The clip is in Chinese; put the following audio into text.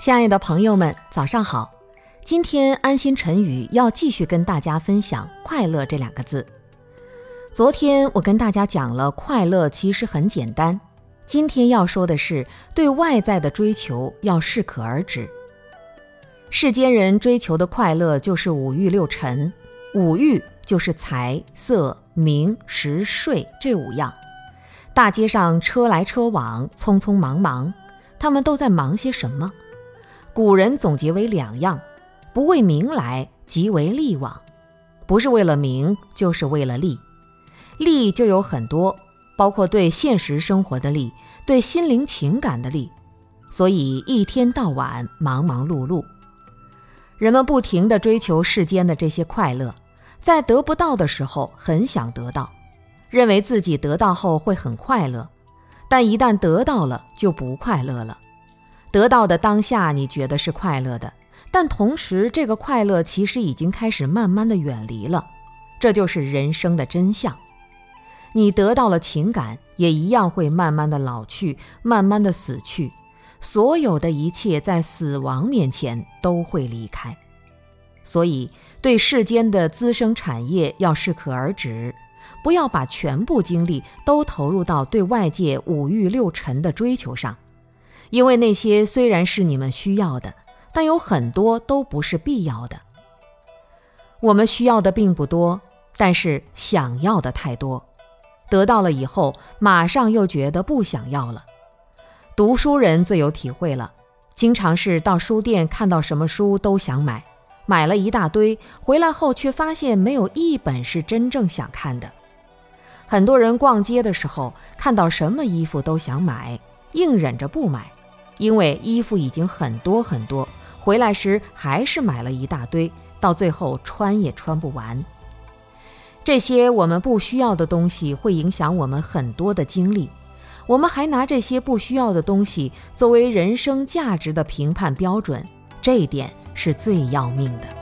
亲爱的朋友们，早上好！今天安心晨语要继续跟大家分享“快乐”这两个字。昨天我跟大家讲了，快乐其实很简单。今天要说的是，对外在的追求要适可而止。世间人追求的快乐就是五欲六尘，五欲就是财色名食睡这五样。大街上车来车往，匆匆忙忙，他们都在忙些什么？古人总结为两样：不为名来，即为利往；不是为了名，就是为了利。利就有很多，包括对现实生活的利，对心灵情感的利。所以一天到晚忙忙碌碌，人们不停地追求世间的这些快乐，在得不到的时候很想得到，认为自己得到后会很快乐，但一旦得到了就不快乐了。得到的当下，你觉得是快乐的，但同时，这个快乐其实已经开始慢慢的远离了。这就是人生的真相。你得到了情感，也一样会慢慢的老去，慢慢的死去。所有的一切在死亡面前都会离开。所以，对世间的滋生产业要适可而止，不要把全部精力都投入到对外界五欲六尘的追求上。因为那些虽然是你们需要的，但有很多都不是必要的。我们需要的并不多，但是想要的太多，得到了以后，马上又觉得不想要了。读书人最有体会了，经常是到书店看到什么书都想买，买了一大堆，回来后却发现没有一本是真正想看的。很多人逛街的时候，看到什么衣服都想买，硬忍着不买。因为衣服已经很多很多，回来时还是买了一大堆，到最后穿也穿不完。这些我们不需要的东西会影响我们很多的精力，我们还拿这些不需要的东西作为人生价值的评判标准，这一点是最要命的。